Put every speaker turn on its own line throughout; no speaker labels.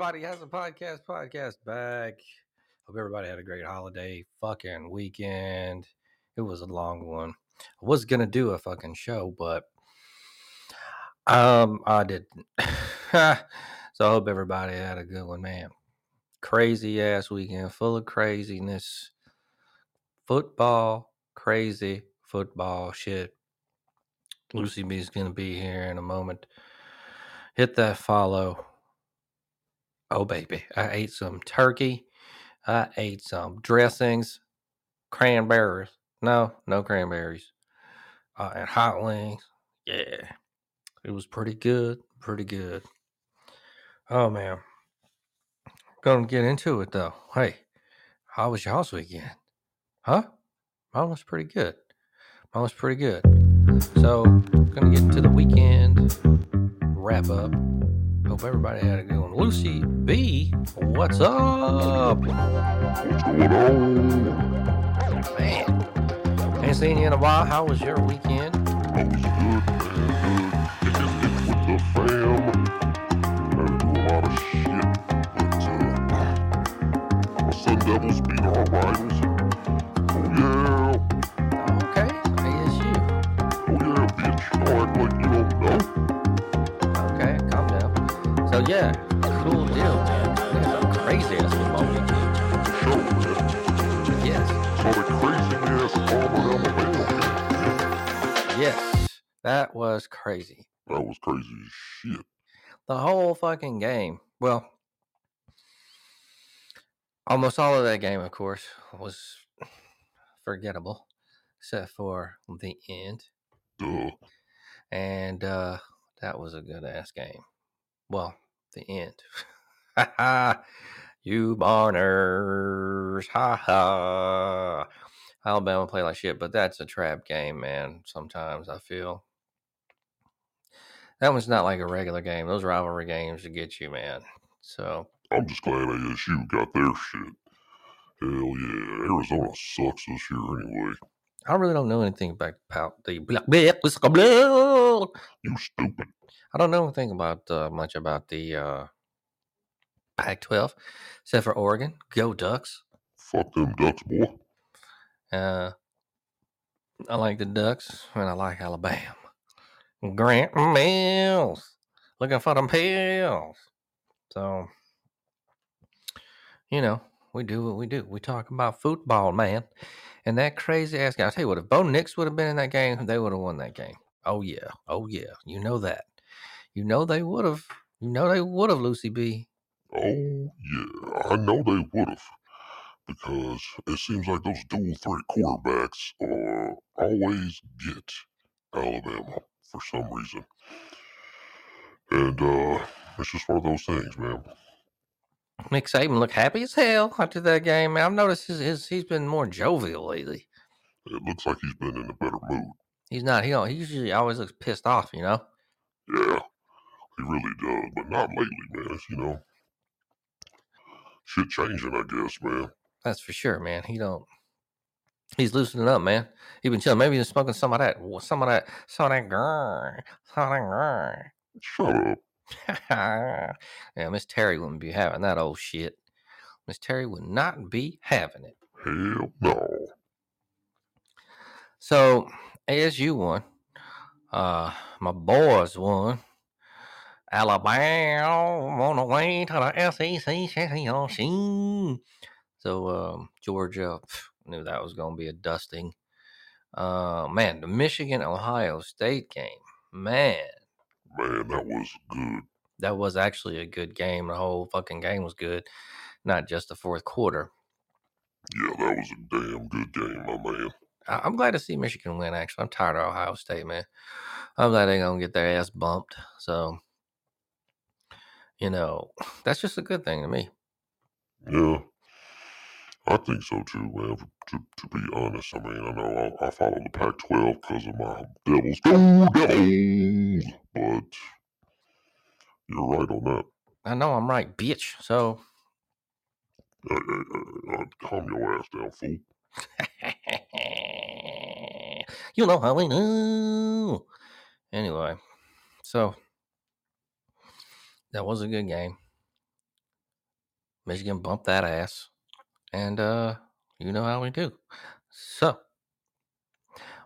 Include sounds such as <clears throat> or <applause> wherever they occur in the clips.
Everybody has a podcast. Podcast back. Hope everybody had a great holiday fucking weekend. It was a long one. I was gonna do a fucking show, but um, I didn't. <laughs> so I hope everybody had a good one, man. Crazy ass weekend, full of craziness. Football, crazy football shit. Lucy B's gonna be here in a moment. Hit that follow. Oh baby, I ate some turkey. I ate some dressings, cranberries. No, no cranberries. Uh, and hot wings. Yeah, it was pretty good. Pretty good. Oh man, gonna get into it though. Hey, how was y'all's weekend? Huh? Mine was pretty good. Mine was pretty good. So, gonna get into the weekend wrap up. Hope everybody had a good one. Lucy B, what's up?
What's going on?
Man, ain't seen you in a while. How was your weekend?
I was good, man. Good. Kicking it with the fam. Had to do a lot of shit, but uh, my Sun Devils beat our rivals.
Crazy ass football weekend.
Sure.
Yes,
Saw the crazy ass Alabama
yes, that was crazy.
That was crazy as shit.
The whole fucking game. Well, almost all of that game, of course, was forgettable, except for the end.
Duh.
and uh, that was a good ass game. Well, the end. <laughs> You Barners! Ha ha! Alabama play like shit, but that's a trap game, man. Sometimes I feel that one's not like a regular game. Those rivalry games to get you, man. So
I'm just glad ASU got their shit. Hell yeah, Arizona sucks this year anyway.
I really don't know anything about the.
You stupid.
I don't know anything about uh, much about the uh, Pac-12, except for Oregon. Go Ducks!
Fuck them ducks, boy.
Uh, I like the Ducks, and I like Alabama. Grant Mills, looking for them pills. So, you know, we do what we do. We talk about football, man. And that crazy ass guy. I tell you what, if Bo Nix would have been in that game, they would have won that game. Oh yeah, oh yeah. You know that. You know they would have. You know they would have, Lucy B.
Oh yeah, I know they would have. Because it seems like those dual threat quarterbacks uh, always get Alabama for some reason. And uh, it's just one of those things, man.
Nick Saban looked happy as hell after that game. Man, I've noticed his, his he's been more jovial lately.
It looks like he's been in a better mood.
He's not. He don't. He usually always looks pissed off. You know.
Yeah, he really does. But not lately, man. You know, shit changing, I guess, man.
That's for sure, man. He don't. He's loosening up, man. He been chilling. Maybe he's smoking some of that. Some of that. Some of that grr. Some of that
Shut up. <laughs>
yeah, Miss Terry wouldn't be having that old shit. Miss Terry would not be having it.
Hell no.
So ASU won. Uh, my boys won. Alabama on the way to the SEC championship. So um, Georgia pff, knew that was going to be a dusting. Uh, man, the Michigan Ohio State game, man,
Man, that was good.
that was actually a good game. The whole fucking game was good, not just the fourth quarter.
Yeah, that was a damn good game, my man.
I- I'm glad to see Michigan win. Actually, I'm tired of Ohio State, man. I'm glad they're gonna get their ass bumped. So, you know, that's just a good thing to me.
Yeah, I think so too, man. To, to be honest, I mean, I know I, I follow the Pac-12 because of my Devils. Go Devils! But you're right on that.
I know I'm right, bitch. So,
Uh, uh, uh, uh, calm your ass down, fool. <laughs>
you know how we know. Anyway, so that was a good game. Michigan bumped that ass. And uh, you know how we do. So,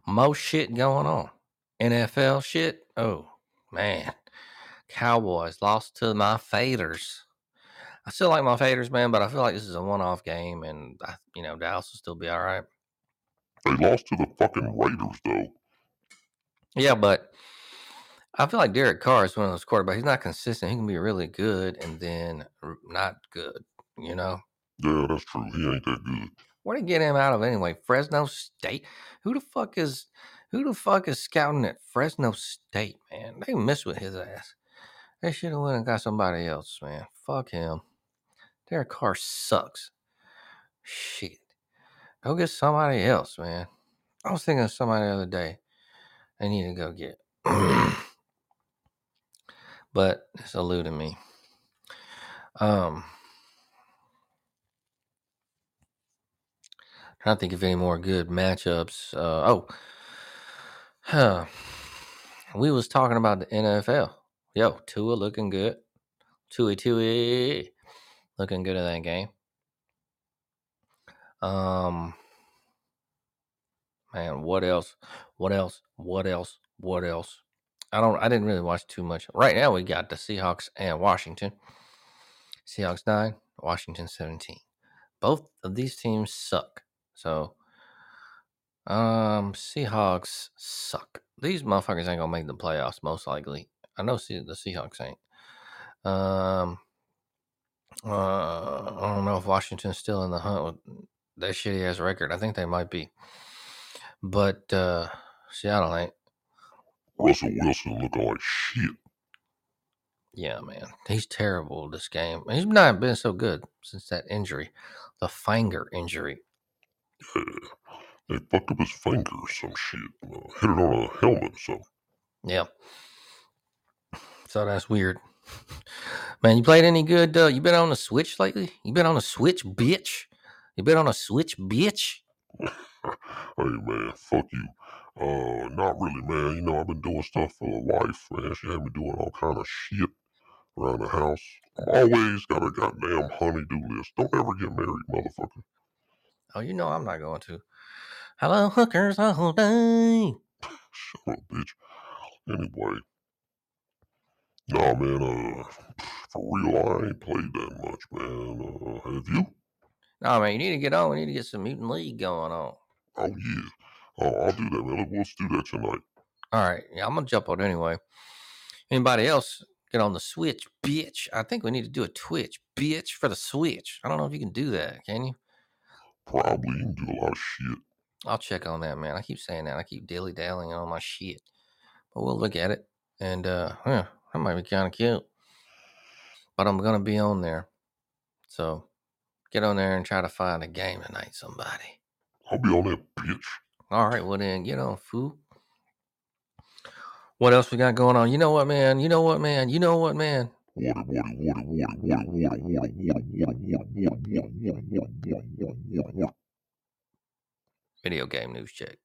most shit going on. NFL shit. Oh, man. Cowboys lost to my faders. I still like my faders, man, but I feel like this is a one off game and, I, you know, Dallas will still be all right.
They lost to the fucking Raiders, though.
Yeah, but I feel like Derek Carr is one of those quarterbacks. He's not consistent. He can be really good and then not good, you know?
Yeah, that's true. He ain't that good.
Where they get him out of anyway? Fresno State? Who the fuck is who the fuck is scouting at Fresno State, man? They mess with his ass. They should have went and got somebody else, man. Fuck him. Derek Carr sucks. Shit. Go get somebody else, man. I was thinking of somebody the other day. I need to go get. <clears throat> but it's eluding me. Um trying to think of any more good matchups. Uh, oh, huh. we was talking about the NFL. Yo, Tua looking good. Tui Tui looking good in that game. Um, man, what else? What else? What else? What else? I don't. I didn't really watch too much. Right now, we got the Seahawks and Washington. Seahawks nine, Washington seventeen. Both of these teams suck. So, um, Seahawks suck. These motherfuckers ain't gonna make the playoffs most likely. I know see the Seahawks ain't. Um, uh, I don't know if Washington's still in the hunt with that shitty ass record. I think they might be, but uh, Seattle ain't.
Russell Wilson looking like shit.
Yeah, man, he's terrible this game. He's not been so good since that injury, the finger injury.
Yeah. They fucked up his finger or some shit. Uh, hit it on a helmet or something.
Yeah. So that's weird. Man, you played any good? Uh, you been on the Switch lately? You been on a Switch, bitch? You been on a Switch, bitch? <laughs>
hey man, fuck you. Uh, not really, man. You know, I've been doing stuff for the wife, man. She had me doing all kind of shit around the house. I'm always got a goddamn honey-do list. Don't ever get married, motherfucker.
Oh, you know I'm not going to. Hello, hookers all day. <laughs>
Shut up, bitch. Anyway. Nah, man, uh, <sighs> for real, I ain't played that much, man. Uh, have you?
No, man, you need to get on. We need to get some Mutant League going on.
Oh, yeah. Oh, I'll do that, man. Let's do that tonight.
All right. Yeah, I'm going to jump on anyway. Anybody else get on the Switch, bitch? I think we need to do a Twitch, bitch, for the Switch. I don't know if you can do that. Can you?
Probably. You can do a lot of shit.
I'll check on that, man. I keep saying that. I keep dilly dallying on my shit. But we'll look at it. And, uh, yeah, that might be kind of cute. But I'm going to be on there. So get on there and try to find a game tonight, somebody.
I'll be on that bitch.
All right, well then, get on, fool. What else we got going on? You know what, man? You know what, man? You know what, man? Video game news check.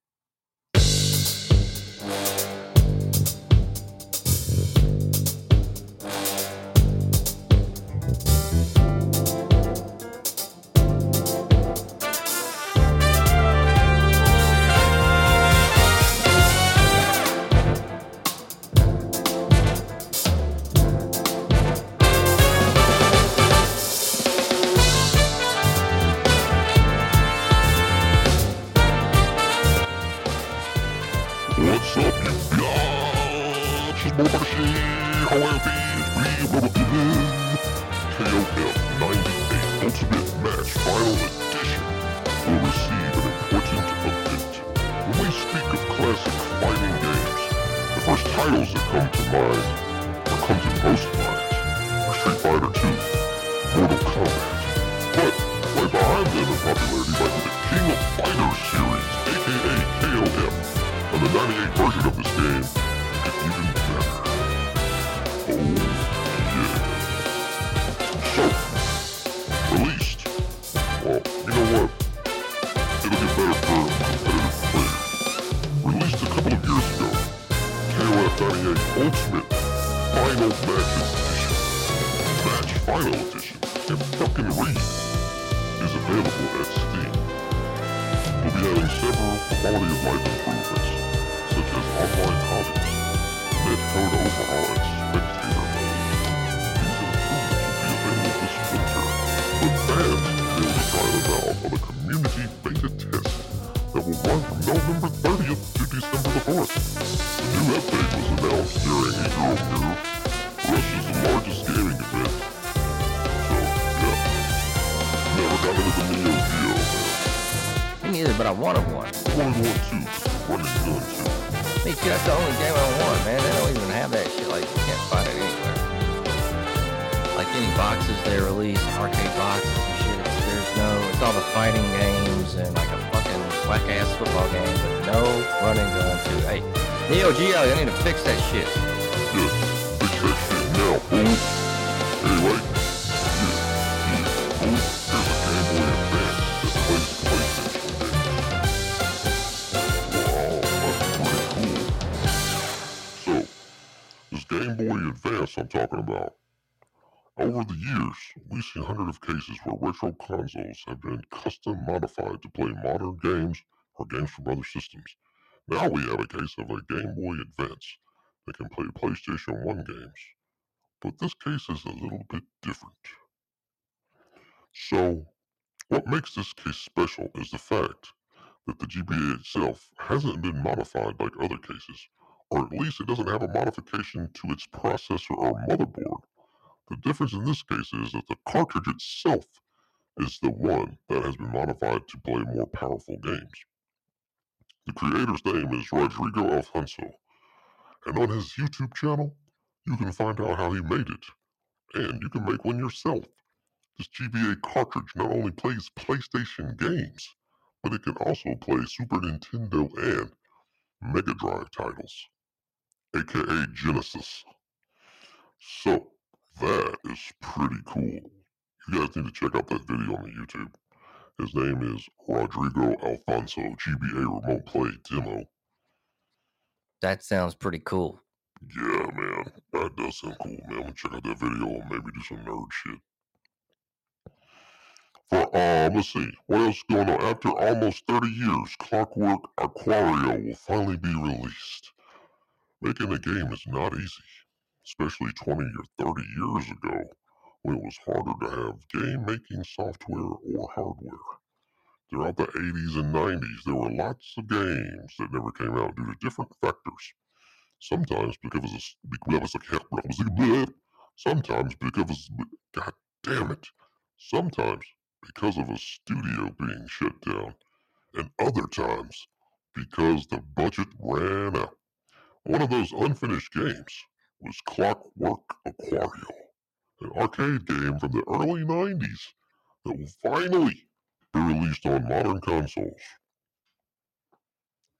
But
I wanted one.
Wanted one too, running gun too.
Me too. That's the only game I want, man. They don't even have that shit. Like you can't find it anywhere. Like any boxes they release, arcade boxes and shit. It's, there's no. It's all the fighting games and like a fucking whack ass football game, but no running gun too. Hey, Neo Geo, they need to fix that shit.
Yes, fix that shit now, about. Over the years, we've seen hundreds of cases where retro consoles have been custom modified to play modern games or games from other systems. Now we have a case of a Game Boy Advance that can play PlayStation 1 games. But this case is a little bit different. So, what makes this case special is the fact that the GBA itself hasn't been modified like other cases, or at least it doesn't have a modification to its processor or motherboard. The difference in this case is that the cartridge itself is the one that has been modified to play more powerful games. The creator's name is Rodrigo Alfonso, and on his YouTube channel, you can find out how he made it, and you can make one yourself. This GBA cartridge not only plays PlayStation games, but it can also play Super Nintendo and Mega Drive titles, aka Genesis. So, that is pretty cool. You guys need to check out that video on the YouTube. His name is Rodrigo Alfonso GBA Remote Play Demo.
That sounds pretty cool.
Yeah, man, that does sound cool, man. I'm gonna check out that video and maybe do some nerd shit. For um, let's see, what else is going on? After almost 30 years, Clockwork Aquario will finally be released. Making a game is not easy, especially 20 or 30 years ago when it was harder to have game making software or hardware. Throughout the 80s and 90s, there were lots of games that never came out due to different factors. Sometimes because of, of <laughs> sometimes because of, god damn it, sometimes because of a studio being shut down, and other times because the budget ran out. One of those unfinished games was Clockwork Aquario, an arcade game from the early 90s that will finally be released on modern consoles.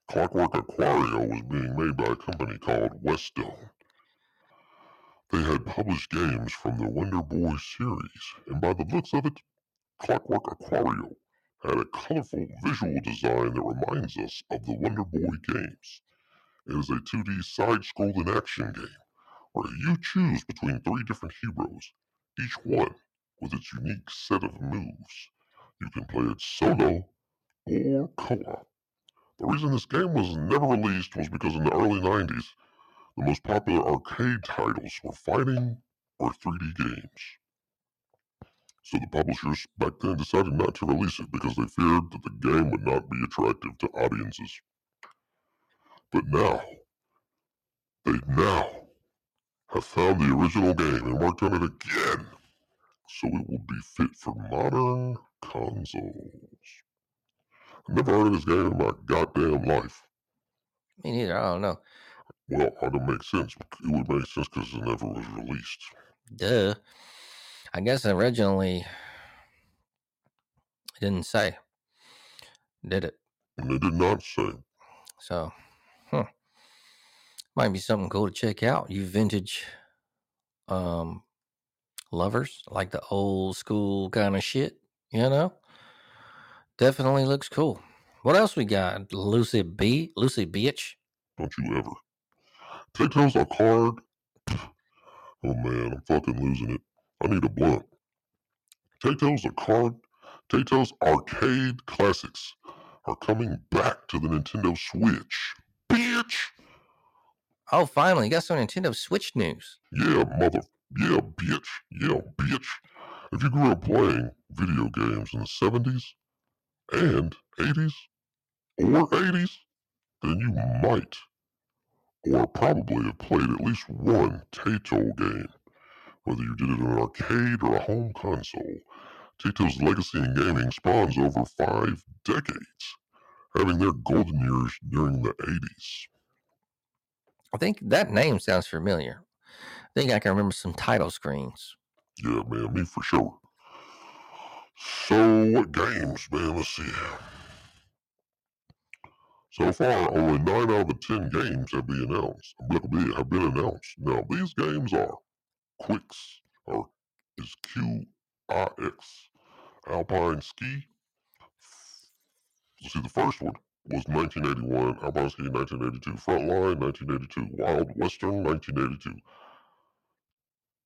Clockwork Aquario was being made by a company called Westone. They had published games from the Wonder Boy series, and by the looks of it, Clockwork Aquario had a colorful visual design that reminds us of the Wonder Boy games. It is a 2D side scrolling action game where you choose between three different heroes, each one with its unique set of moves. You can play it solo or co op. The reason this game was never released was because in the early 90s, the most popular arcade titles were fighting or 3D games. So the publishers back then decided not to release it because they feared that the game would not be attractive to audiences. But now, they now have found the original game and worked on it again, so it will be fit for modern consoles. I've never heard of this game in my goddamn life.
Me neither. I don't know.
Well, it would make sense. It would make sense because it never was released.
Duh. I guess originally it didn't say, did it?
And they did not say.
So, huh. Might be something cool to check out. You vintage um lovers like the old school kind of shit, you know? Definitely looks cool. What else we got? Lucy B, Lucy Bitch.
Don't you ever. Take those a card. Oh man, I'm fucking losing it. I need a blunt. Tato's a card. Taito's arcade classics are coming back to the Nintendo Switch. Bitch!
Oh, finally, you got some Nintendo Switch news.
Yeah, mother. Yeah, bitch. Yeah, bitch. If you grew up playing video games in the 70s and 80s or 80s, then you might or probably have played at least one Taito game. Whether you did it in an arcade or a home console, Taito's legacy in gaming spawns over five decades, having their golden years during the 80s.
I think that name sounds familiar. I think I can remember some title screens.
Yeah, man, me for sure. So, what games, man? Let's see. So far, only 9 out of the 10 games have been announced. Have been announced. Now, these games are Qix, or is Q-I-X, Alpine Ski. See, the first one was 1981, Alpine Ski 1982, Frontline 1982, Wild Western 1982,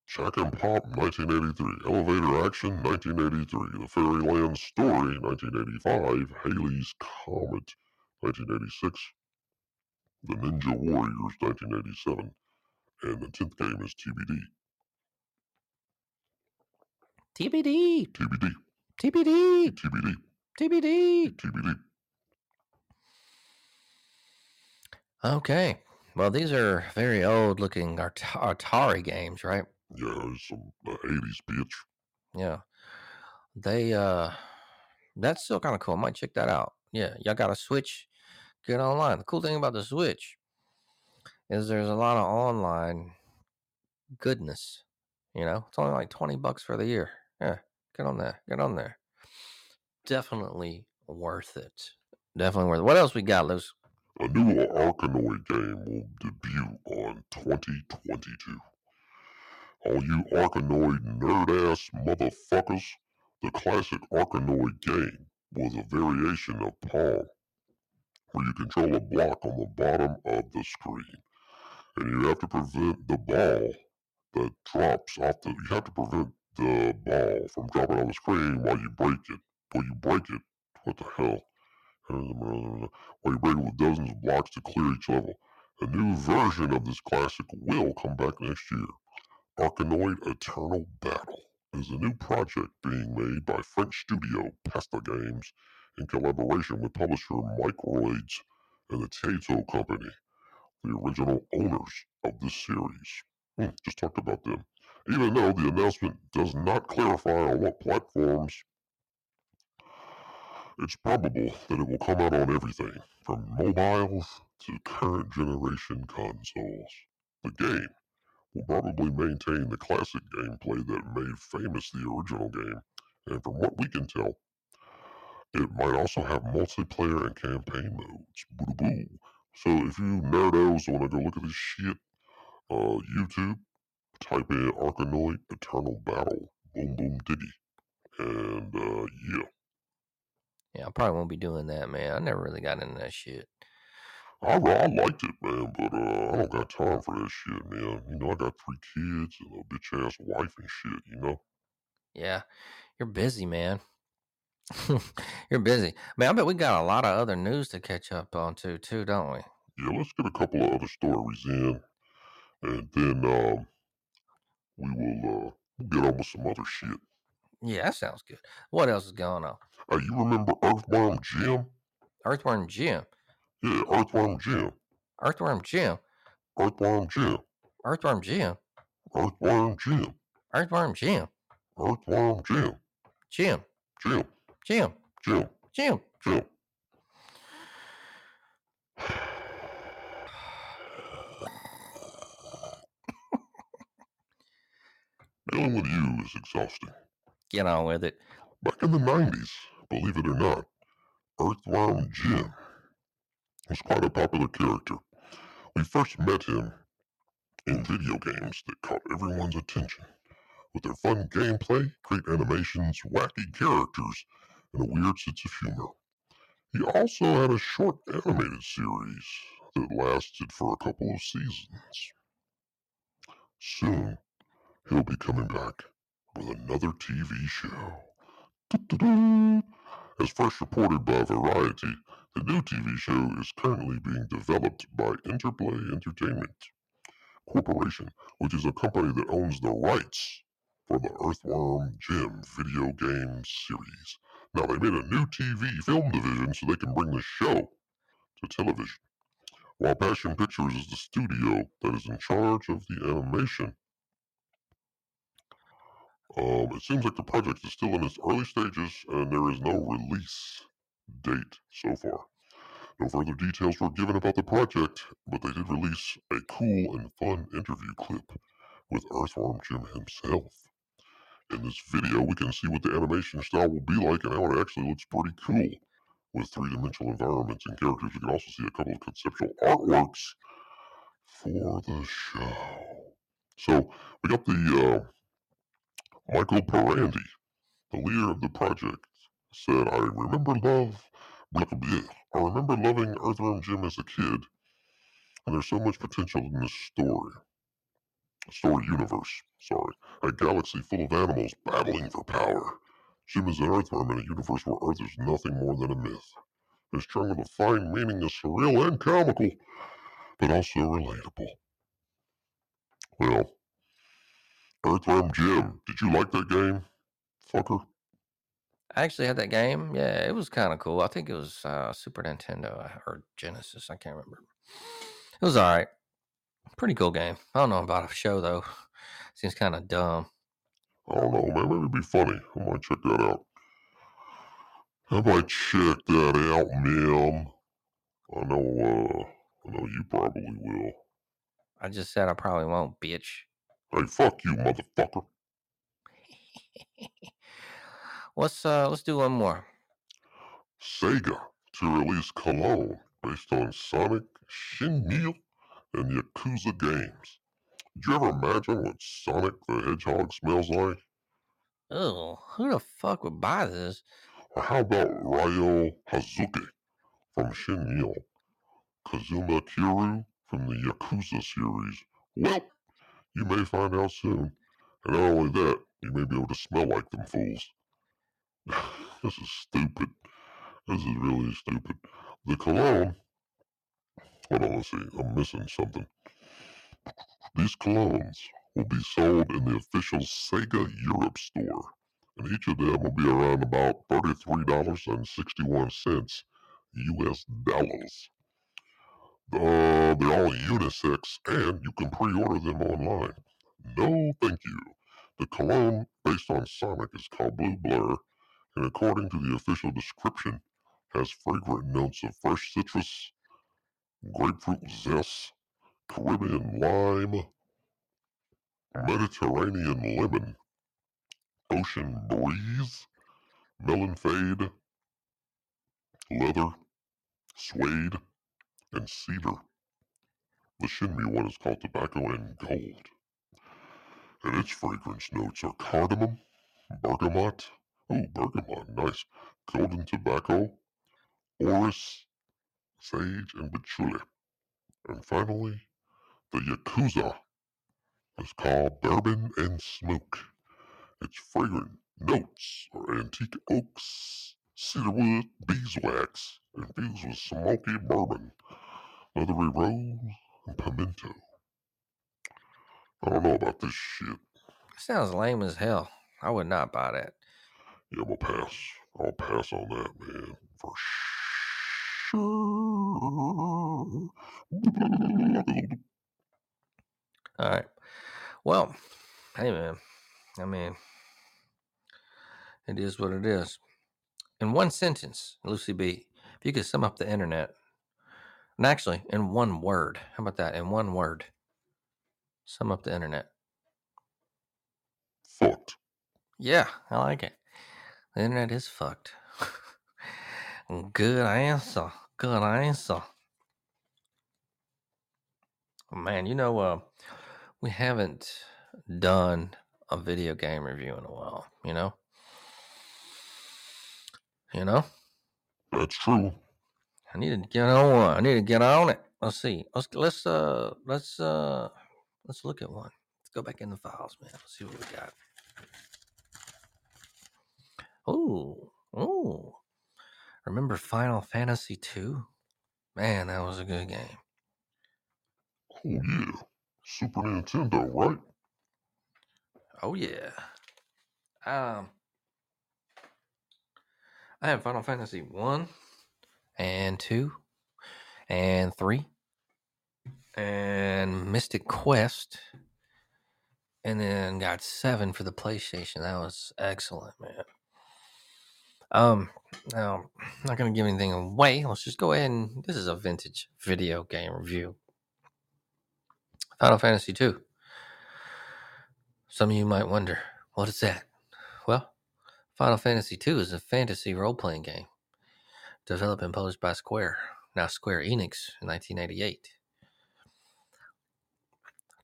Chack'n Pop 1983, Elevator Action 1983, The Fairyland Story 1985, Halley's Comet 1986, The Ninja Warriors 1987, and the 10th game is TBD.
TBD.
TBD.
TBD.
TBD.
TBD.
TBD.
Okay. Well, these are very old looking At- Atari games, right?
Yeah, some uh, 80s bitch.
Yeah. They, uh, that's still kind of cool. I might check that out. Yeah. Y'all got a Switch? Get online. The cool thing about the Switch is there's a lot of online goodness. You know, it's only like 20 bucks for the year. Yeah. Get on there. Get on there. Definitely worth it. Definitely worth it. What else we got, Luce?
A new Arkanoid game will debut on 2022. All you Arkanoid nerd ass motherfuckers, the classic Arkanoid game was a variation of Pong, where you control a block on the bottom of the screen, and you have to prevent the ball that drops off the. You have to prevent the ball from dropping on the screen while you break it. While you break it, what the hell? While you break it with dozens of blocks to clear each level. A new version of this classic will come back next year. Arkanoid Eternal Battle is a new project being made by French studio Pasta Games in collaboration with publisher Microids and the Taito Company, the original owners of this series. Hmm, just talked about them. Even though the announcement does not clarify on what platforms, it's probable that it will come out on everything, from mobiles to current generation consoles. The game will probably maintain the classic gameplay that made famous the original game, and from what we can tell, it might also have multiplayer and campaign modes. Boo boo. So if you nerdos want to go look at this shit, uh, YouTube, type in Arkanoid Eternal Battle, boom boom diggy, and uh, yeah.
Yeah, I probably won't be doing that, man. I never really got into that shit.
I, I liked it, man, but uh, I don't got time for that shit, man. You know, I got three kids and a bitch ass wife and shit, you know?
Yeah, you're busy, man. <laughs> you're busy. Man, I bet we got a lot of other news to catch up on too, too, don't we?
Yeah, let's get a couple of other stories in, and then um, we will uh, get on with some other shit.
Yeah, that sounds good. What else is going on?
Uh, you remember Earthworm Jim?
Earthworm Jim.
Yeah, Earthworm Jim.
Earthworm Jim.
Earthworm Jim.
Earthworm Jim.
Earthworm Jim.
Earthworm Jim.
Earthworm Jim.
Jim.
Jim.
Jim.
Jim.
Jim.
Jim. <sighs> Dealing with you is exhausting.
Get on with it.
Back in the 90s, believe it or not, Earthworm Jim was quite a popular character. We first met him in video games that caught everyone's attention with their fun gameplay, great animations, wacky characters, and a weird sense of humor. He also had a short animated series that lasted for a couple of seasons. Soon, he'll be coming back with another TV show. As first reported by Variety, the new TV show is currently being developed by Interplay Entertainment Corporation, which is a company that owns the rights for the Earthworm Jim video game series. Now, they made a new TV film division so they can bring the show to television, while Passion Pictures is the studio that is in charge of the animation. Um, it seems like the project is still in its early stages and there is no release date so far. No further details were given about the project, but they did release a cool and fun interview clip with Earthworm Jim himself. In this video, we can see what the animation style will be like and how it actually looks pretty cool with three-dimensional environments and characters. You can also see a couple of conceptual artworks for the show. So we got the uh, Michael Parandi, the leader of the project, said, I remember love, blah, blah. I remember loving Earthworm Jim as a kid, and there's so much potential in this story. Story universe, sorry. A galaxy full of animals battling for power. Jim is an earthworm in a universe where Earth is nothing more than a myth. His struggle to find meaning is surreal and comical, but also relatable. Well, Earthworm Jim, did you like that game, fucker?
I actually had that game. Yeah, it was kind of cool. I think it was uh, Super Nintendo or Genesis. I can't remember. It was all right. Pretty cool game. I don't know about a show though. <laughs> Seems kind of dumb.
I don't know, man. Maybe it'd be funny. I might check that out. I might check that out, ma'am. I know, uh, I know you probably will.
I just said I probably won't, bitch.
Hey, fuck you, motherfucker. <laughs>
let's uh let's do one more.
Sega to release Cologne based on Sonic, Shenmue, and Yakuza games. Did you ever imagine what Sonic the Hedgehog smells like?
Oh, who the fuck would buy this?
Or how about Ryo Hazuki from Shenmue, Kazuma Kiryu from the Yakuza series? Well, you may find out soon. And not only that, you may be able to smell like them fools. <laughs> this is stupid. This is really stupid. The cologne. Hold on, let's see. I'm missing something. These colognes will be sold in the official Sega Europe store, and each of them will be around about $33.61 US dollars. Uh, they're all unisex, and you can pre order them online. No, thank you. The cologne based on Sonic is called Blue Blur, and according to the official description, has fragrant notes of fresh citrus, grapefruit zest, Caribbean lime, Mediterranean lemon, ocean breeze, melon fade, leather, suede, and cedar. The Shenmue one is called tobacco and gold. And its fragrance notes are cardamom, bergamot, oh, bergamot, nice, golden tobacco, orris, sage, and patchouli. And finally, the Yakuza is called Bourbon and Smoke. Its fragrant notes are antique oaks, cedarwood, beeswax, infused with smoky bourbon, leathery rose, and pimento. I don't know about this shit.
Sounds lame as hell. I would not buy that.
Yeah, I'm gonna pass. I'll pass on that, man. For sure.
All right. Well, hey man. I mean, it is what it is. In one sentence, Lucy B, if you could sum up the internet, and actually in one word, how about that? In one word, sum up the internet.
Fucked.
Yeah, I like it. The internet is fucked. <laughs> Good answer. Good answer. Man, you know, uh, we haven't done a video game review in a while, you know? You know?
That's true.
I need to get on one. I need to get on it. Let's see. Let's let's uh let's uh let's look at one. Let's go back in the files, man. Let's see what we got. Ooh, ooh. Remember Final Fantasy II? Man, that was a good game.
Oh yeah, Super Nintendo, right?
Oh yeah. Um, I have Final Fantasy one and two and three and Mystic Quest, and then got seven for the PlayStation. That was excellent, man. Um, now I'm not gonna give anything away. Let's just go ahead and this is a vintage video game review. Final Fantasy two. Some of you might wonder, what is that? Well, Final Fantasy II is a fantasy role playing game developed and published by Square, now Square Enix, in 1988.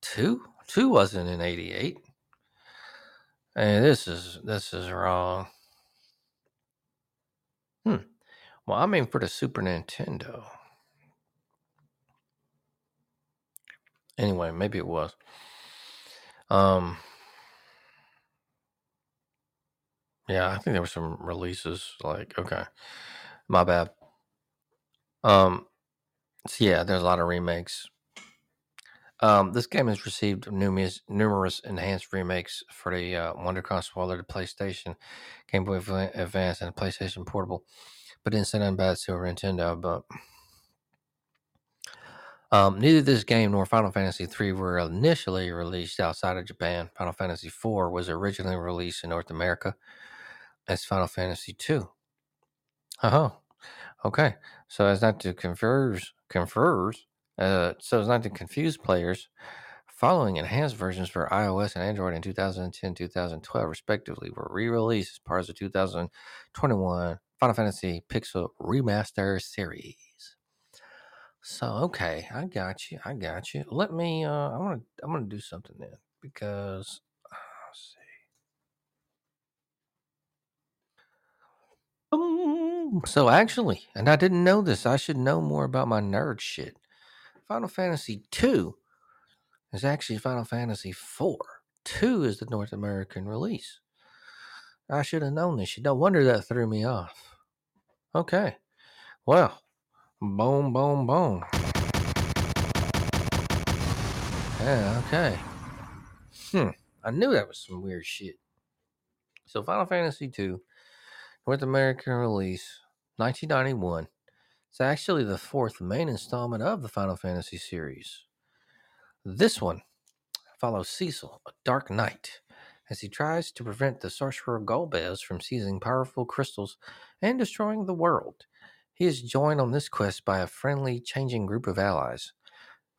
Two? Two wasn't in 88. And this is this is wrong. Hmm. Well, I mean for the Super Nintendo. Anyway, maybe it was. Um Yeah, I think there were some releases like okay. My bad. Um so yeah, there's a lot of remakes. Um, this game has received numerous, numerous enhanced remakes for the uh, Wonder Console, the PlayStation, Game Boy Advance, and PlayStation Portable. But didn't say nothing about Super Nintendo. But um, neither this game nor Final Fantasy III were initially released outside of Japan. Final Fantasy IV was originally released in North America as Final Fantasy II. Uh-huh. Okay. So as not to confers confers uh, so as not to confuse players, following enhanced versions for iOS and Android in 2010 2012, respectively, were re released as part of the 2021 Final Fantasy Pixel Remaster series. So, okay, I got you. I got you. Let me, uh, I want to, I'm to do something then because, uh, let's see. Um, so actually, and I didn't know this, I should know more about my nerd shit. Final Fantasy 2 is actually Final Fantasy 4. 2 is the North American release. I should have known this. No wonder that threw me off. Okay. Well, boom, boom, boom. Yeah, okay. Hmm. I knew that was some weird shit. So, Final Fantasy 2, North American release, 1991. It's actually the fourth main installment of the Final Fantasy series. This one follows Cecil, a dark knight, as he tries to prevent the sorcerer Golbez from seizing powerful crystals and destroying the world. He is joined on this quest by a friendly, changing group of allies.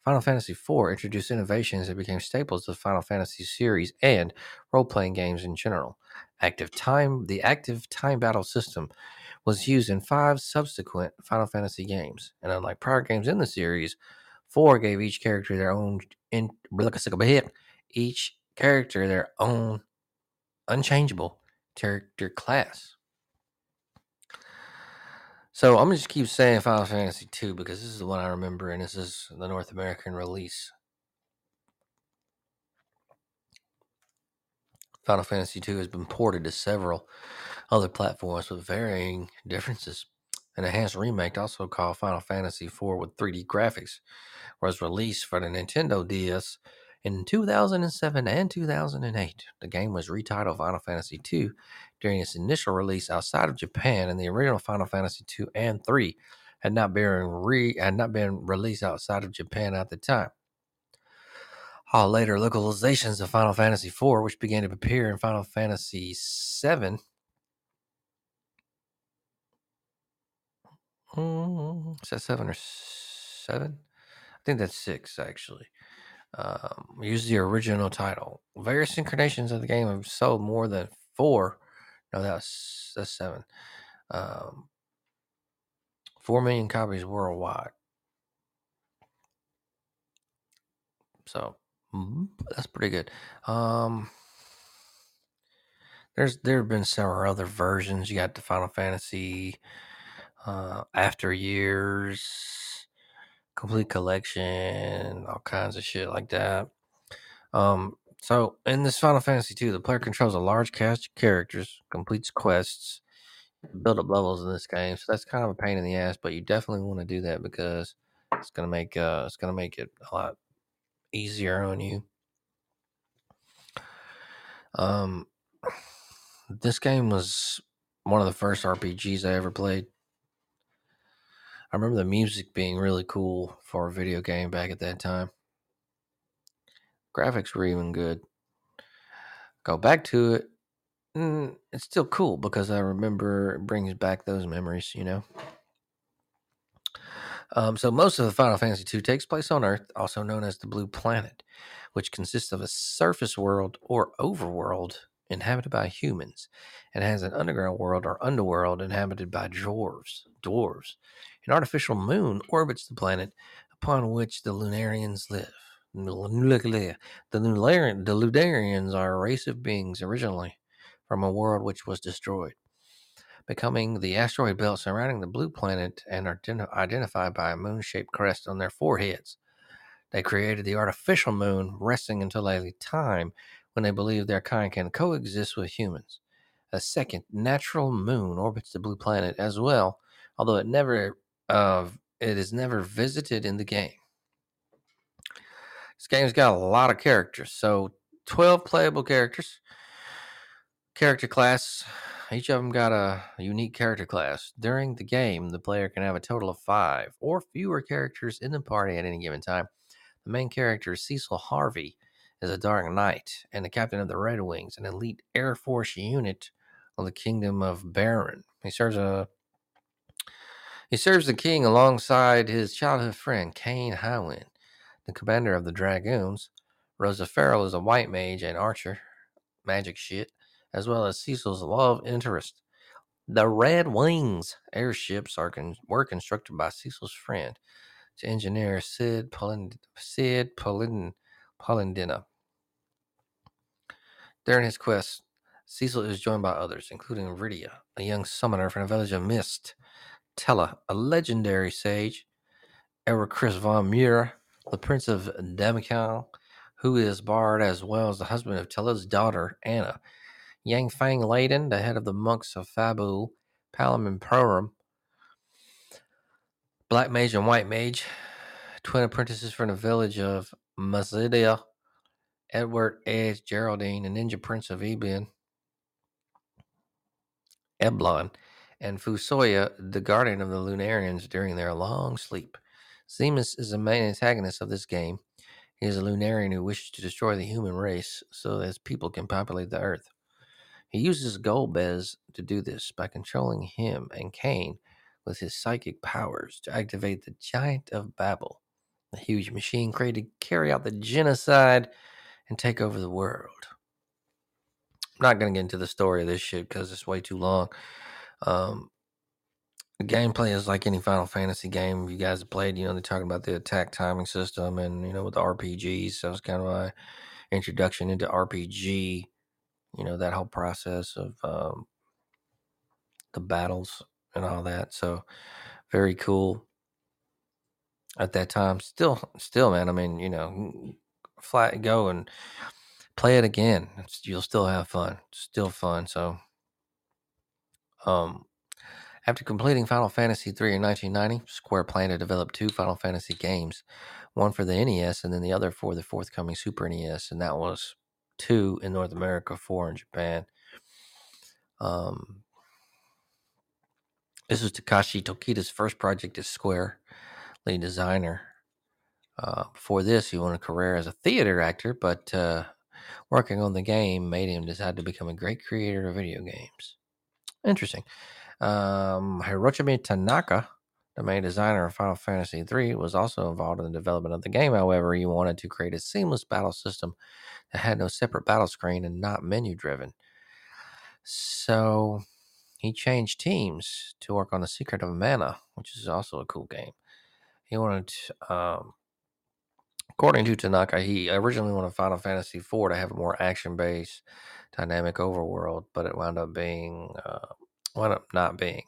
Final Fantasy IV introduced innovations that became staples of the Final Fantasy series and role-playing games in general. Active time, the active time battle system was used in five subsequent Final Fantasy games, and unlike prior games in the series, four gave each character their own in each character their own unchangeable character class. So I'm gonna just keep saying Final Fantasy II because this is the one I remember, and this is the North American release. Final Fantasy II has been ported to several other platforms with varying differences. An enhanced remake, also called Final Fantasy IV with 3D graphics, was released for the Nintendo DS in 2007 and 2008. The game was retitled Final Fantasy II during its initial release outside of Japan, and the original Final Fantasy II and III had not been re had not been released outside of Japan at the time. All later localizations of Final Fantasy IV, which began to appear in Final Fantasy VII, Mm, is that seven or seven? I think that's six actually. Um, use the original title. Various incarnations of the game have sold more than four. No, that's that's seven. Um, four million copies worldwide. So mm, that's pretty good. Um, there's there have been several other versions. You got the Final Fantasy uh, After Years, Complete Collection, all kinds of shit like that. Um, So in this Final Fantasy II, the player controls a large cast of characters, completes quests, build up levels in this game. So that's kind of a pain in the ass, but you definitely want to do that because it's gonna make uh it's gonna make it a lot easier on you. Um, this game was one of the first RPGs I ever played. I remember the music being really cool for a video game back at that time. Graphics were even good. Go back to it, mm, it's still cool because I remember it brings back those memories, you know. Um, so most of the Final Fantasy II takes place on Earth, also known as the Blue Planet, which consists of a surface world or overworld inhabited by humans, and has an underground world or underworld inhabited by dwarves. Dwarves. An artificial moon orbits the planet upon which the Lunarians live. The the Lunarians are a race of beings originally from a world which was destroyed becoming the asteroid belt surrounding the blue planet and are identified by a moon shaped crest on their foreheads. They created the artificial moon, resting until a time when they believe their kind can coexist with humans. A second natural moon orbits the blue planet as well, although it never uh, it is never visited in the game. This game's got a lot of characters, so 12 playable characters. Character class each of them got a unique character class. During the game, the player can have a total of five or fewer characters in the party at any given time. The main character, Cecil Harvey, is a Dark Knight and the captain of the Red Wings, an elite Air Force unit of the Kingdom of Baron. He serves a he serves the king alongside his childhood friend Kain Highwind, the commander of the Dragoons. Rosa Farrell is a white mage and archer, magic shit as well as Cecil's love interest. The Red Wings airships are con- were constructed by Cecil's friend, to engineer Sid Polind- Sid Polind- Polendina. During his quest, Cecil is joined by others, including Rydia, a young summoner from the village of Mist, Tellah, a legendary sage, Chris von Mura, the prince of Damical, who is Bard as well as the husband of Tellah's daughter, Anna, Yang Fang Leiden, the head of the monks of Fabul, Palom and Black Mage and White Mage, twin apprentices from the village of Mysidia, Edward Edge Geraldine, the Ninja Prince of Ebin, Eblan, and Fusoya, the guardian of the Lunarians during their long sleep. Zemus is the main antagonist of this game. He is a Lunarian who wishes to destroy the human race so that his people can populate the earth. He uses Golbez to do this by controlling him and Kain with his psychic powers to activate the Giant of Babel, a huge machine created to carry out the genocide and take over the world. I'm not going to get into the story of this shit because it's way too long. Um, the gameplay is like any Final Fantasy game you guys have played. You know, they're talking about the attack timing system and, you know, with the RPGs. So it's kind of my introduction into RPG you know that whole process of um, the battles and all that. So very cool at that time. Still, still, man. I mean, you know, flat go and play it again. It's, you'll still have fun. Still fun. So, um, after completing Final Fantasy III in 1990, Square planned to develop two Final Fantasy games, one for the NES and then the other for the forthcoming Super NES, and that was two in North America, four in Japan. Um, this was Takashi Tokita's first project as Square lead designer. Uh, before this, he won a career as a theater actor, but uh, working on the game made him decide to become a great creator of video games. Interesting. Um, Hiromichi Tanaka, the main designer of Final Fantasy III, was also involved in the development of the game. However, he wanted to create a seamless battle system that had no separate battle screen and not menu driven. So he changed teams to work on The Secret of Mana, which is also a cool game. He wanted, um, according to Tanaka, he originally wanted Final Fantasy IV to have a more action based, dynamic overworld, but it wound up being, uh, wound up not being.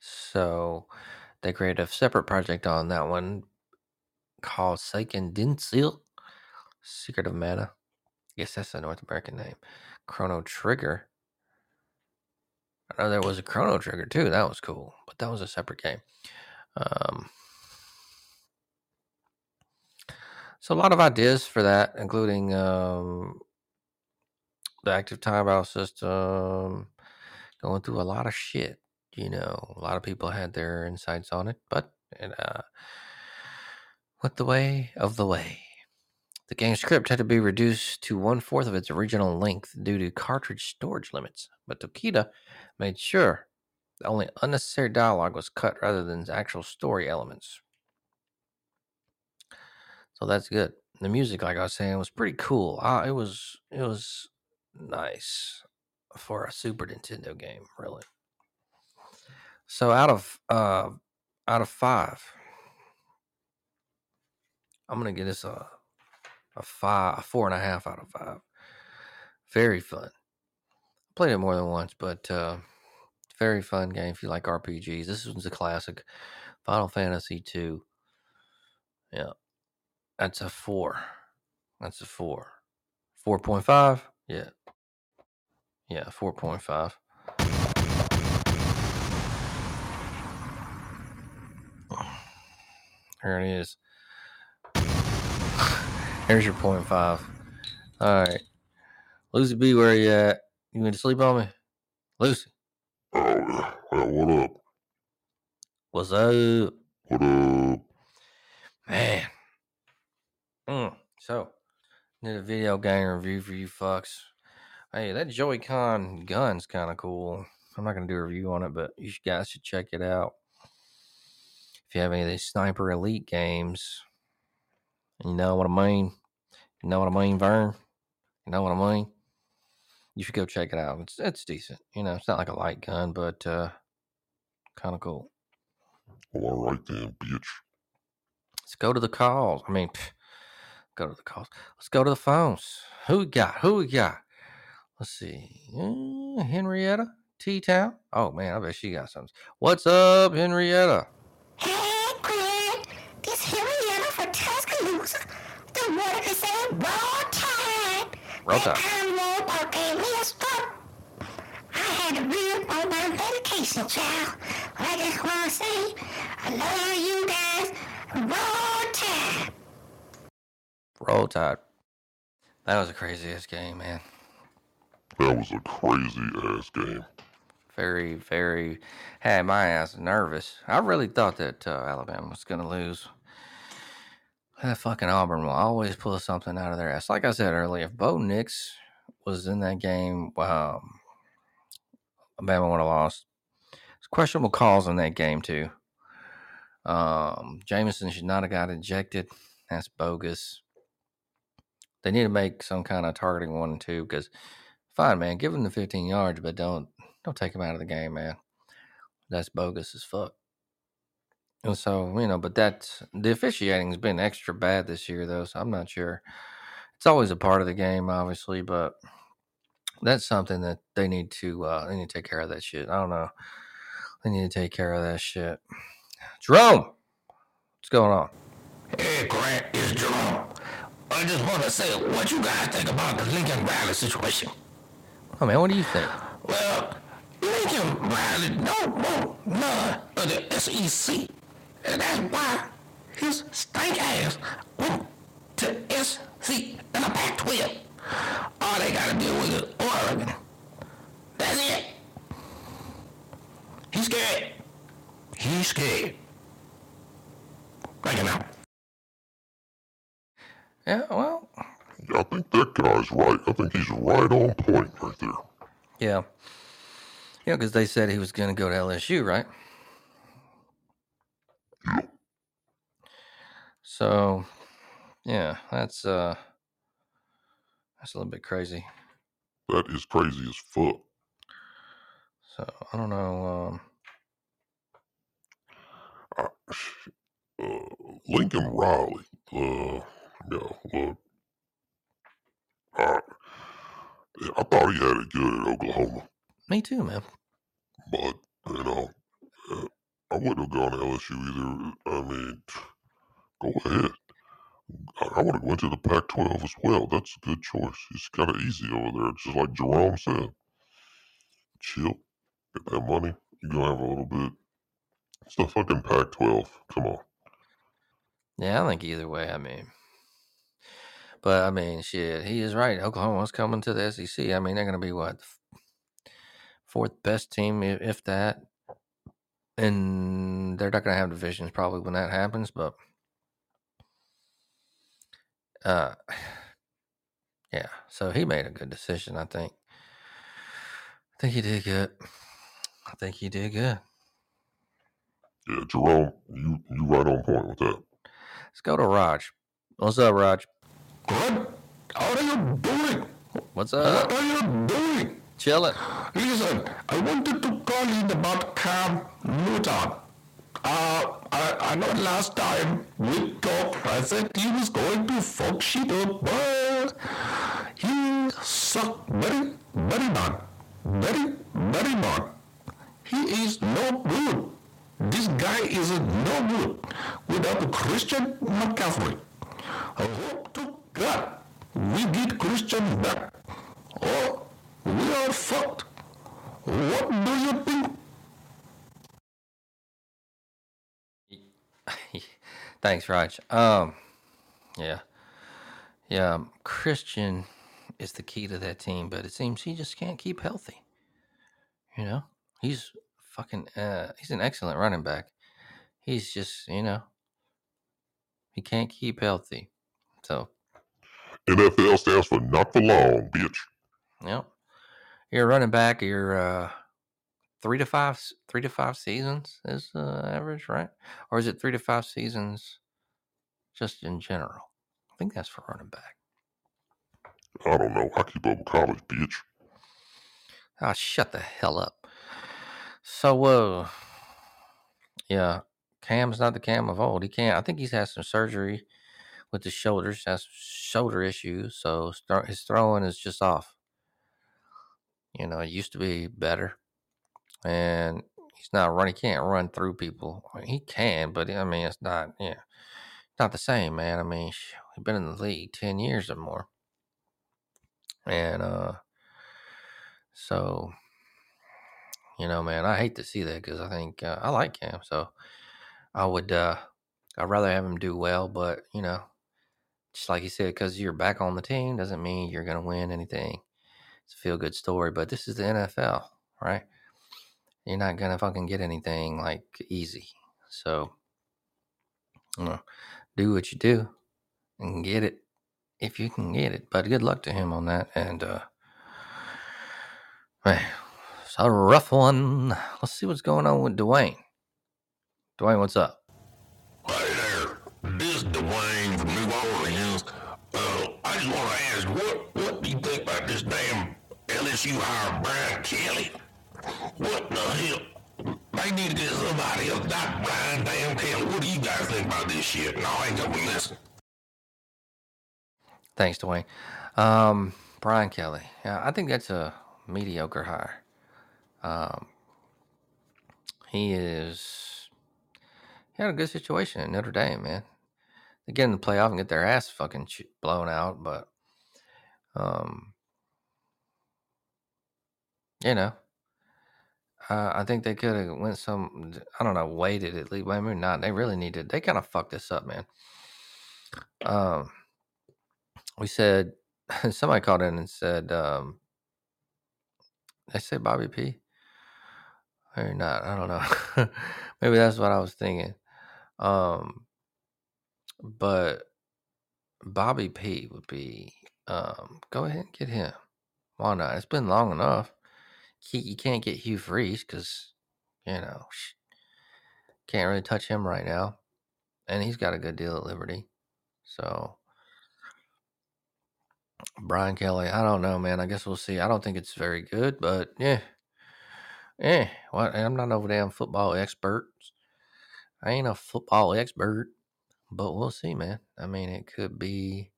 So they created a separate project on that one called Seiken Secret of Mana. Yes, that's a North American name. Chrono Trigger. I know there was a Chrono Trigger too. That was cool, but that was a separate game. Um, so a lot of ideas for that, including um, the active timeout system, going through a lot of shit. You know, a lot of people had their insights on it, but it uh, went the way of the way. The game's script had to be reduced to one fourth of its original length due to cartridge storage limits, but Tokita made sure that only unnecessary dialogue was cut rather than actual story elements. So that's good. The music, like I was saying, was pretty cool. Uh, it was it was nice for a Super Nintendo game, really. So out of uh out of five, I'm gonna give this a a five, a four and a half out of five. Very fun. Played it more than once, but uh, very fun game if you like RPGs. This one's a classic. Final Fantasy two. Yeah, that's a four. That's a four. Four point five. Yeah. Yeah, four point five. Here it is. <laughs> Here's your point five. All right. Lucy B, where you at? You went to sleep on me? Lucy.
Oh, yeah. Well, what up?
What's up?
What up?
Man. Mm, so, did a video game review for you fucks. Hey, that Joy-Con gun's kind of cool. I'm not going to do a review on it, but you guys should check it out. If you have any of these Sniper Elite games, you know what I mean? You know what I mean, Vern? You know what I mean? You should go check it out. It's it's decent. You know, it's not like a light gun, but uh, kind of cool.
Well, all right then, bitch.
Let's go to the calls. I mean, pff, go to the calls. Let's go to the phones. Who we got? Who we got? Let's see. Uh, Henrietta T Town. Oh man, I bet she got something. What's up, Henrietta?
Hey, Greg. This Henrietta for Tuscaloosa. The water is saying roll tide.
Roll Tide.
I'm roll out gave a stroke. I had to rib on my medication, child. I just want to say, I love you guys. Roll tide.
Roll Tide. That was a crazy ass game, man.
That was a crazy ass game.
Very, very had my ass nervous. I really thought that uh, Alabama was going to lose. That fucking Auburn will always pull something out of their ass. Like I said earlier, if Bo Nix was in that game, um, Alabama would have lost. It's questionable calls in that game too. Um, Jameson should not have got ejected. That's bogus. They need to make some kind of targeting one and two because, fine, man, give him the 15 yards, but don't don't take him out of the game, man. That's bogus as fuck. And so, you know, but that's the officiating's been extra bad this year, though. So I'm not sure. It's always a part of the game, obviously, but that's something that they need to uh, they need to take care of that shit. I don't know. They need to take care of that shit. Jerome, what's going on?
Hey, Grant, it's Jerome. I just want to say what you guys think about the Lincoln Riley situation.
Oh man, what do you think?
Well, Lincoln Riley don't want none of the SEC. And that's why his stank ass went to SC and the Pac 12. All they got to deal with is Oregon. That's it. He's scared. He's scared. Thank you now.
Yeah, well,
I think that guy's right. I think he's right on point right there.
yeah, yeah, because they said he was going to go to LSU, right?
Yeah.
So, yeah, that's uh, that's a little bit crazy.
That is crazy as fuck.
So I don't know. Um,
Uh, Lincoln Riley. Uh, yeah, look. Uh, I thought he had it good at Oklahoma,
me too, man.
but, you know, uh, I wouldn't have gone to LSU either. I mean, <sniffs> go ahead. I, I would have went to the Pac-12 as well. That's a good choice. It's kind of easy over there, just like Jerome said. Chill, get that money. You're gonna have a little bit. It's the fucking Pac-12. Come on.
Yeah, I think either way. I mean, but I mean, shit, he is right. Oklahoma's coming to the SEC. I mean, they're going to be what fourth best team, i- if that, and they're not going to have divisions probably when that happens. But uh, <sighs> yeah, so he made a good decision. I think. I think he did good. I think he did good.
Yeah, Jerome, you you right on point with that.
Let's go to Raj. What's up, Raj?
What are you doing?
What's up?
What are you doing?
Chilling.
Listen, I wanted to call in about Cam Newton. Uh, I, I know last time we talked, I said he was going to fuck shit up, but he sucked very, very bad. Very, very bad. He is no good. This guy is no good without Christian McCaffrey. I hope to We get Christian back. Or we are fucked. What do you think? <laughs>
Thanks, Raj. Um, yeah, yeah. um, Christian is the key to that team, but it seems he just can't keep healthy. You know, he's fucking. Uh, he's an excellent running back. He's just, you know, he can't keep healthy. So,
NFL stands for not for long, bitch.
yep. You're running back. You're uh, three to five, three to five seasons is uh, average, right? Or is it three to five seasons, just in general? I think that's for running back.
I don't know. I keep up with college, bitch.
Ah, shut the hell up. So, uh, yeah, Cam's not the Cam of old. He can't. I think he's had some surgery with his shoulders. Has shoulder issues, so throw- his throwing is just off. You know, it used to be better, and he's not running. He can't run through people. He can, but I mean, it's not. Yeah, not the same, man. I mean, he's been in the league ten years or more, and uh, so you know, man, I hate to see that because I think uh, I like him, so I would. uh I'd rather have him do well, but you know, just like you said, because you're back on the team doesn't mean you're gonna win anything. It's a feel good story, but this is the NFL, right? You're not gonna fucking get anything like easy. So, you know, do what you do and get it if you can get it. But good luck to him on that. And uh man, it's a rough one. Let's see what's going on with Dwayne. Dwayne, what's up?
LSU hire Brian Kelly? What the hell? They need to get somebody else, not Brian damn Kelly. What do you guys think about this shit? No, I ain't gonna listen.
Thanks, Dwayne. Um, Brian Kelly. Yeah, I think that's a mediocre hire. Um, he is. He had a good situation at Notre Dame, man. They get in the playoff and get their ass fucking blown out, but um, you know, uh, I think they could have went some. I don't know, waited at least. Well, maybe not. They really needed. They kind of fucked this up, man. Um, we said <laughs> somebody called in and said, um, they say Bobby P. Or not? I don't know. <laughs> maybe that's what I was thinking. Um, but Bobby P would be. Um, go ahead and get him. Why not? It's been long enough. He, you can't get Hugh Freeze because you know can't really touch him right now, and he's got a good deal at Liberty. So Brian Kelly, I don't know, man. I guess we'll see. I don't think it's very good, but yeah, yeah. What? I'm not no damn football expert. I ain't a football expert, but we'll see, man. I mean, it could be.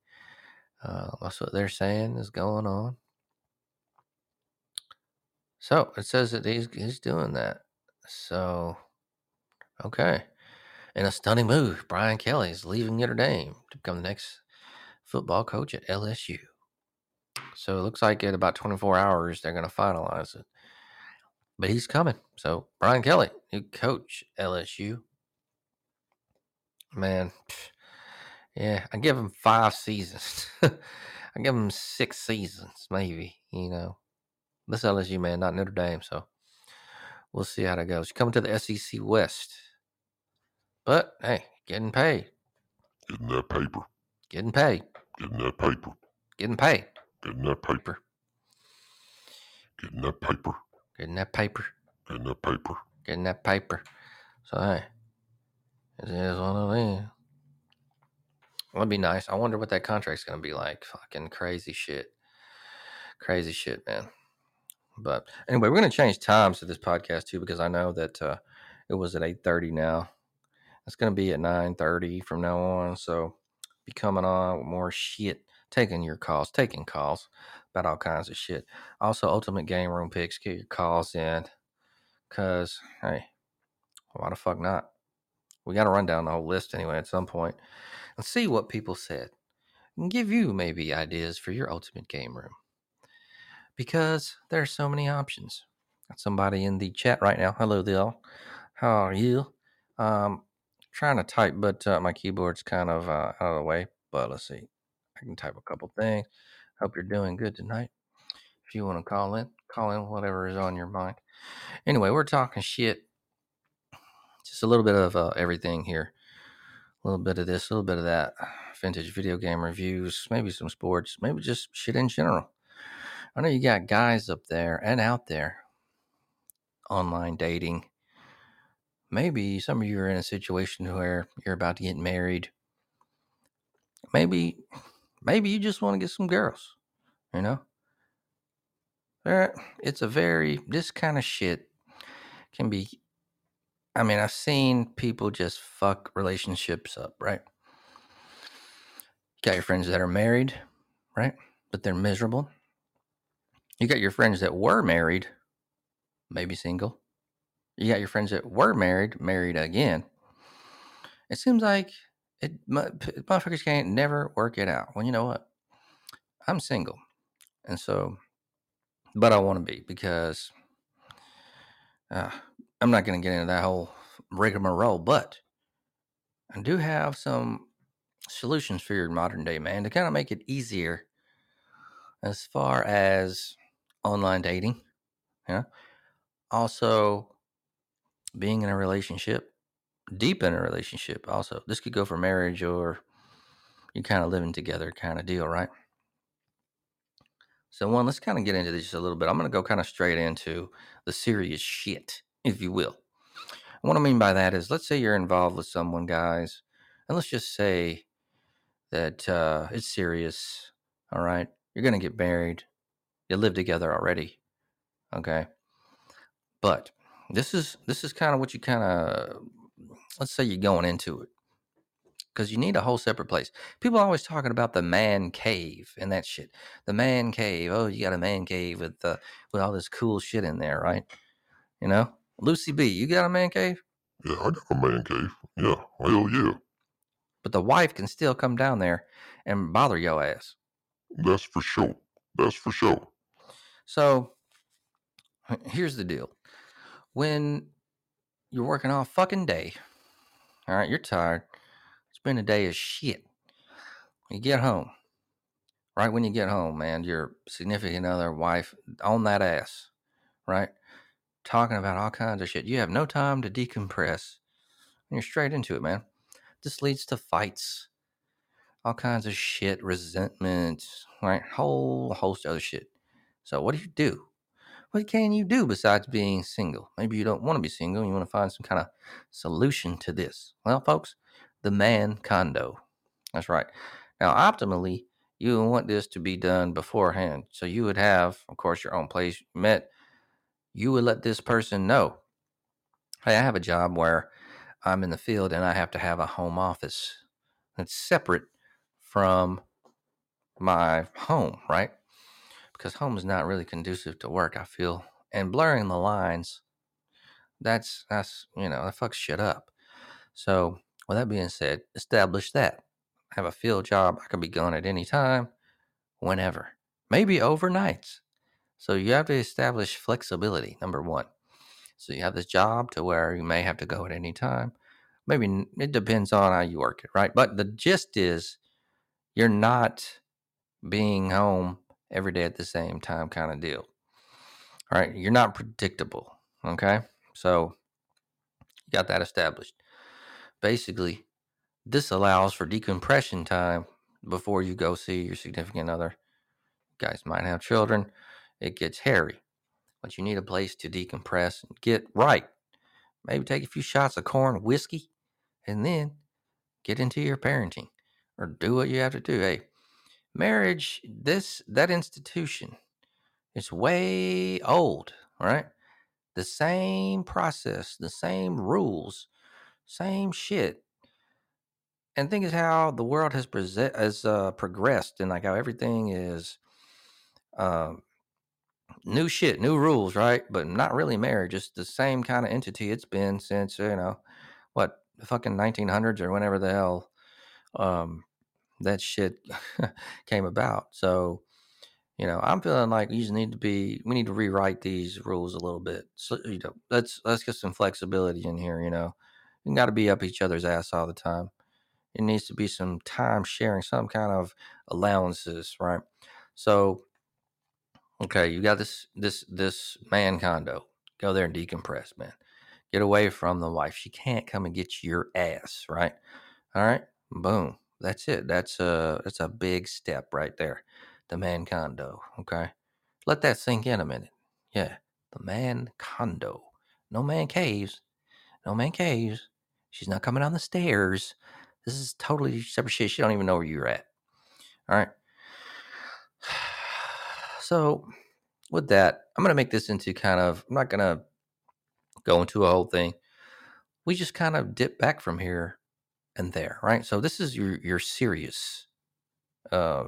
Uh, that's what they're saying is going on. So it says that he's he's doing that. So okay, In a stunning move, Brian Kelly is leaving Notre Dame to become the next football coach at LSU. So it looks like in about 24 hours they're going to finalize it. But he's coming. So Brian Kelly, new coach LSU. Man, <sighs> yeah, I give him five seasons. <laughs> I give him six seasons, maybe. You know, this LSU man, not Notre Dame. So we'll see how that goes. Coming to the SEC West, but hey, getting paid,
Getting that paper.
getting paid,
Getting that paper.
getting paid.
Getting that paper. Getting that paper.
Getting that paper,
Getting that paper.
getting that paper. So hey, it is one of them. That'd be nice. I wonder what that contract's gonna be like. Fucking crazy shit. Crazy shit, man. But anyway, we're gonna change times to this podcast too because I know that uh, it was at eight thirty now. It's gonna be at nine thirty from now on. So be coming on with more shit, taking your calls, taking calls about all kinds of shit. Also, ultimate game room picks. Get your calls in, cause hey, why the fuck not? We got to run down the whole list anyway at some point and see what people said and give you maybe ideas for your ultimate game room because there are so many options. Got somebody in the chat right now. Hello there. How are you? Um, trying to type, but uh, my keyboard's kind of uh, out of the way. But let's see. I can type a couple things. Hope you're doing good tonight. If you want to call in, call in whatever is on your mind. Anyway, we're talking shit. Just a little bit of uh, everything here. A little bit of this, a little bit of that. Vintage video game reviews, maybe some sports, maybe just shit in general. I know you got guys up there and out there online dating. Maybe some of you are in a situation where you're about to get married. Maybe, maybe you just want to get some girls. You know, it's a very this kind of shit can be. I mean, I've seen people just fuck relationships up, right? You got your friends that are married, right? But they're miserable. You got your friends that were married, maybe single. You got your friends that were married, married again. It seems like it motherfuckers can't never work it out. Well, you know what? I'm single, and so, but I want to be because uh, I'm not going to get into that whole rigmarole. But I do have some solutions for your modern day man to kind of make it easier as far as online dating. Yeah. Also, being in a relationship, deep in a relationship. Also, this could go for marriage or you kind of living together kind of deal, right? So, one, let's kind of get into this just a little bit. I'm going to go kind of straight into the serious shit, if you will. And what I mean by that is, let's say you're involved with someone, guys, and let's just say that uh, it's serious. All right, you're going to get married. You live together already. Okay, but this is this is kind of what you kind of let's say you're going into it because you need a whole separate place. People are always talking about the man cave and that shit. The man cave. Oh, you got a man cave with uh, with all this cool shit in there, right? You know, Lucy B, you got a man cave,
Yeah, I got a man cave. Yeah, hell yeah.
but the wife can still come down there and bother your ass.
That's for sure. That's for sure.
So here's the deal. When you're working all fucking day, all right, you're tired. It's been a day of shit. You get home. Right when you get home, man, your significant other, wife, on that ass, right? Talking about all kinds of shit. You have no time to decompress. And you're straight into it, man. This leads to fights, all kinds of shit, resentment, right? Whole host of other shit. So what do you do? What can you do besides being single? Maybe you don't want to be single. You want to find some kind of solution to this. Well, folks, the man condo. That's right. Now, optimally, you want this to be done beforehand. So you would have, of course, your own place met. You would let this person know, hey, I have a job where I'm in the field and I have to have a home office that's separate from my home, right? Because home is not really conducive to work, I feel. And blurring the lines, that's that's you know, that fucks shit up. So, with that being said, establish that. I Have a field job. I could be gone at any time, whenever, maybe overnights. So, you have to establish flexibility, number one. So, you have this job to where you may have to go at any time. Maybe it depends on how you work it, right? But the gist is you're not being home every day at the same time kind of deal. All right. You're not predictable. Okay. So you got that established. Basically, this allows for decompression time before you go see your significant other. You guys might have children. It gets hairy, but you need a place to decompress and get right. Maybe take a few shots of corn whiskey and then get into your parenting or do what you have to do. Hey, marriage, this that institution, it's way old, right? The same process, the same rules, same shit. And think is how the world has present has uh, progressed and like how everything is um, new shit, new rules, right? But not really marriage. It's the same kind of entity it's been since you know what the fucking 1900s or whenever the hell um, that shit <laughs> came about. So, you know, I'm feeling like we just need to be we need to rewrite these rules a little bit. So, you know, let's let's get some flexibility in here. You know, you got to be up each other's ass all the time. It needs to be some time sharing, some kind of allowances, right? So, okay, you got this this this man condo. Go there and decompress, man. Get away from the wife. She can't come and get your ass, right? All right, boom. That's it. That's a that's a big step right there. The man condo. Okay, let that sink in a minute. Yeah, the man condo. No man caves. No man caves. She's not coming down the stairs. This is totally separate shit. She don't even know where you're at. All right. <sighs> So with that, I'm gonna make this into kind of. I'm not gonna go into a whole thing. We just kind of dip back from here and there, right? So this is your your serious, uh,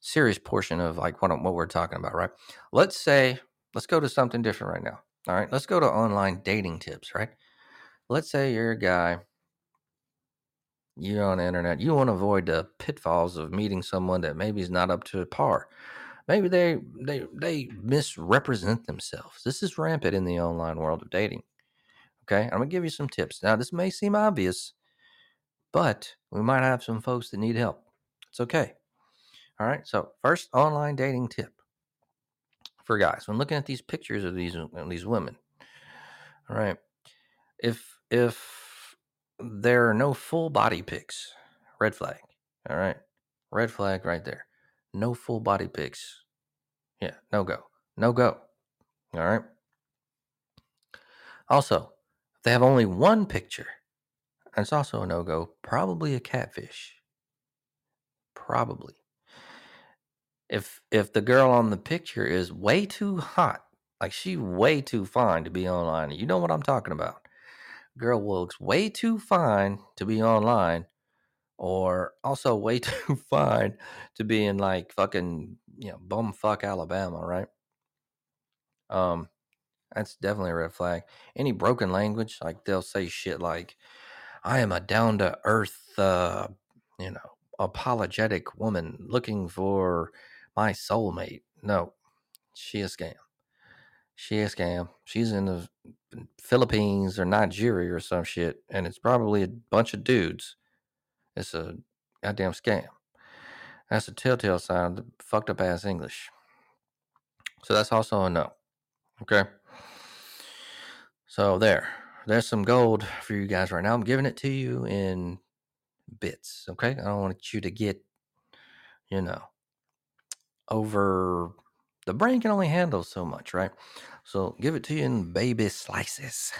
serious portion of like what what we're talking about, right? Let's say let's go to something different right now. All right, let's go to online dating tips, right? Let's say you're a guy, you're on the internet, you want to avoid the pitfalls of meeting someone that maybe is not up to par. Maybe they they they misrepresent themselves. This is rampant in the online world of dating. Okay, I'm gonna give you some tips. Now, this may seem obvious, but we might have some folks that need help. It's okay. All right. So, first online dating tip for guys when looking at these pictures of these of these women. All right. If if there are no full body pics, red flag. All right. Red flag right there. No full body pics. Yeah, no go. No go. All right. Also, if they have only one picture, that's also a no go. Probably a catfish. Probably. If if the girl on the picture is way too hot, like she way too fine to be online, you know what I'm talking about. Girl looks way too fine to be online, or also way <laughs> too fine to be in like fucking you know bumfuck Alabama, right? Um, that's definitely a red flag. Any broken language, like they'll say shit like, "I am a down to earth, uh, you know, apologetic woman looking for my soulmate." No, she a scam. She a scam. She's in the Philippines or Nigeria or some shit, and it's probably a bunch of dudes. It's a goddamn scam. That's a telltale sign of the fucked up ass English. So that's also a no. Okay. So there. There's some gold for you guys right now. I'm giving it to you in bits. Okay. I don't want you to get, you know, over the brain can only handle so much, right? So give it to you in baby slices,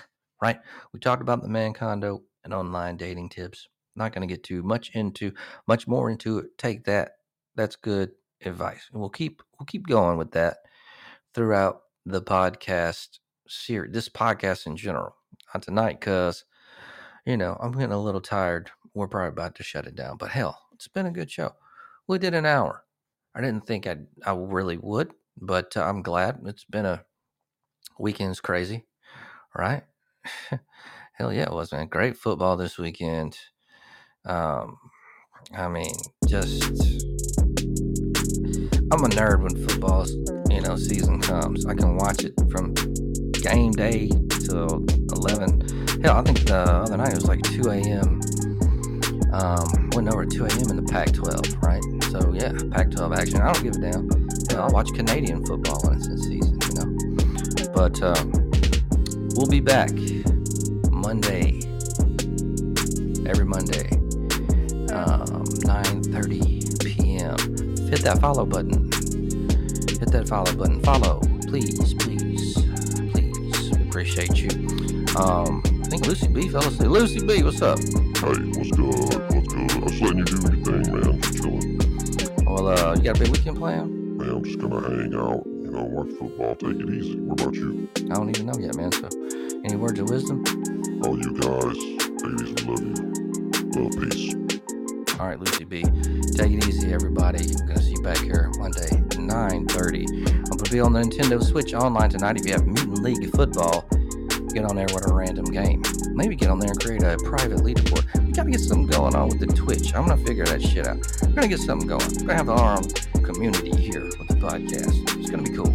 right? We talked about the man condo and online dating tips. Not going to get too much into much more into it. Take that. That's good advice. And we'll keep we'll keep going with that throughout the podcast series, this podcast in general. Not tonight, cause you know I'm getting a little tired. We're probably about to shut it down. But hell, it's been a good show. We did an hour. I didn't think I I really would, but uh, I'm glad. It's been a weekend's crazy, right? <laughs> Hell yeah, it was, man. Great football this weekend. Um, I mean, just I'm a nerd when football's you know season comes. I can watch it from game day till 11. Hell, I think the other night it was like 2 a.m. Um, went over 2 a.m. in the Pac-12, right? So yeah, Pac-12 action. I don't give a damn. Hell, I'll watch Canadian football when it's in season, you know. But um, we'll be back Monday, every Monday, um, 9:30 p.m. Hit that follow button. Hit that follow button. Follow, please, please, appreciate you. Um, I think Lucy B fell asleep. Lucy B, what's up?
Hey, what's good? What's good? I'm just letting you do your thing, man. I'm just chilling.
Well, uh, you got a big weekend plan?
Man, I'm just gonna hang out, you know, watch football, take it easy. What about you?
I don't even know yet, man. So, any words of wisdom?
All you guys, ladies, we love you. Love, peace.
All right, Lucy B. Take it easy, everybody. I'm gonna see you back here Monday, 9:30. I'm gonna be on the Nintendo Switch online tonight. If you have Mutant League football, get on there with a random game. Maybe get on there and create a private leaderboard. We gotta get something going on with the Twitch. I'm gonna figure that shit out. We're gonna get something going. We're gonna have our own community here with the podcast. It's gonna be cool.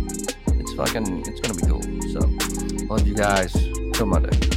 It's fucking. It's gonna be cool. So, love you guys. Till Monday.